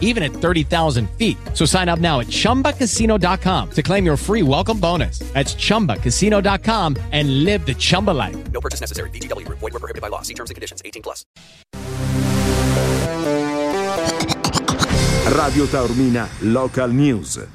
even at 30,000 feet. So sign up now at chumbacasino.com to claim your free welcome bonus. That's chumbacasino.com and live the Chumba life. No purchase necessary. VGW Group. Void were prohibited by law. See terms and conditions. 18 plus. Radio Taormina Local News.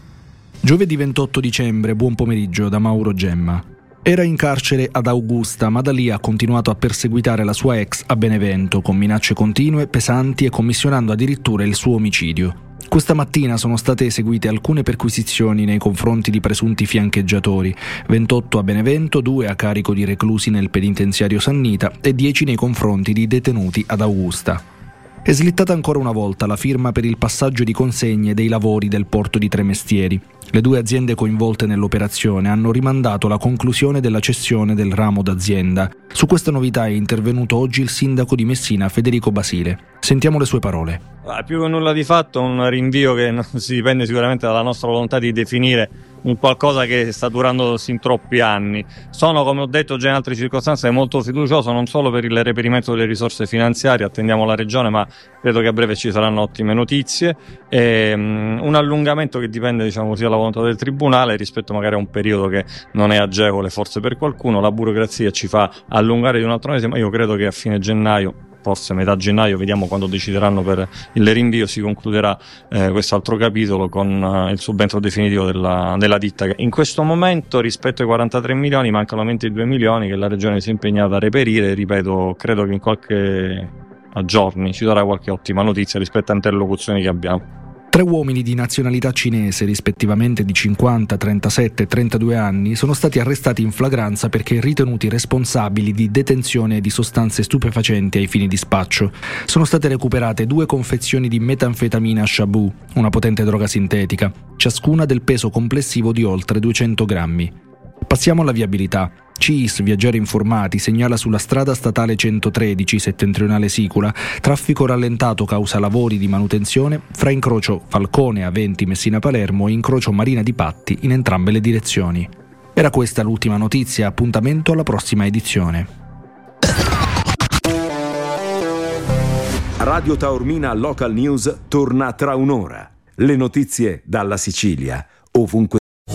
Giovedì 28 dicembre, buon pomeriggio da Mauro Gemma. Era in carcere ad Augusta, ma da lì ha continuato a perseguitare la sua ex a Benevento con minacce continue, pesanti e commissionando addirittura il suo omicidio. Questa mattina sono state eseguite alcune perquisizioni nei confronti di presunti fiancheggiatori, 28 a Benevento, 2 a carico di reclusi nel penitenziario Sannita e 10 nei confronti di detenuti ad Augusta. È slittata ancora una volta la firma per il passaggio di consegne dei lavori del porto di Tremestieri. Le due aziende coinvolte nell'operazione hanno rimandato la conclusione della cessione del ramo d'azienda. Su questa novità è intervenuto oggi il sindaco di Messina, Federico Basile. Sentiamo le sue parole. Ah, più che nulla di fatto, un rinvio che non si dipende sicuramente dalla nostra volontà di definire un qualcosa che sta durando sin troppi anni. Sono, come ho detto già in altre circostanze, molto fiducioso non solo per il reperimento delle risorse finanziarie, attendiamo la regione, ma credo che a breve ci saranno ottime notizie. E, um, un allungamento che dipende, diciamo così, dalla volontà del tribunale rispetto magari a un periodo che non è agevole forse per qualcuno. La burocrazia ci fa allungare di un altro mese, ma io credo che a fine gennaio forse metà gennaio, vediamo quando decideranno per il rinvio, si concluderà eh, quest'altro capitolo con uh, il subentro definitivo della, della, ditta. In questo momento rispetto ai 43 milioni mancano 22 milioni che la Regione si è impegnata a reperire, ripeto, credo che in qualche a giorni ci darà qualche ottima notizia rispetto a interlocuzioni che abbiamo. Tre uomini di nazionalità cinese, rispettivamente di 50, 37 e 32 anni, sono stati arrestati in flagranza perché ritenuti responsabili di detenzione di sostanze stupefacenti ai fini di spaccio. Sono state recuperate due confezioni di metanfetamina Shabu, una potente droga sintetica, ciascuna del peso complessivo di oltre 200 grammi. Passiamo alla viabilità. CIS, viaggiari informati, segnala sulla strada statale 113 settentrionale Sicula traffico rallentato causa lavori di manutenzione fra incrocio Falcone a 20 Messina Palermo e incrocio Marina di Patti in entrambe le direzioni. Era questa l'ultima notizia, appuntamento alla prossima edizione. Radio Taormina Local News torna tra un'ora. Le notizie dalla Sicilia, ovunque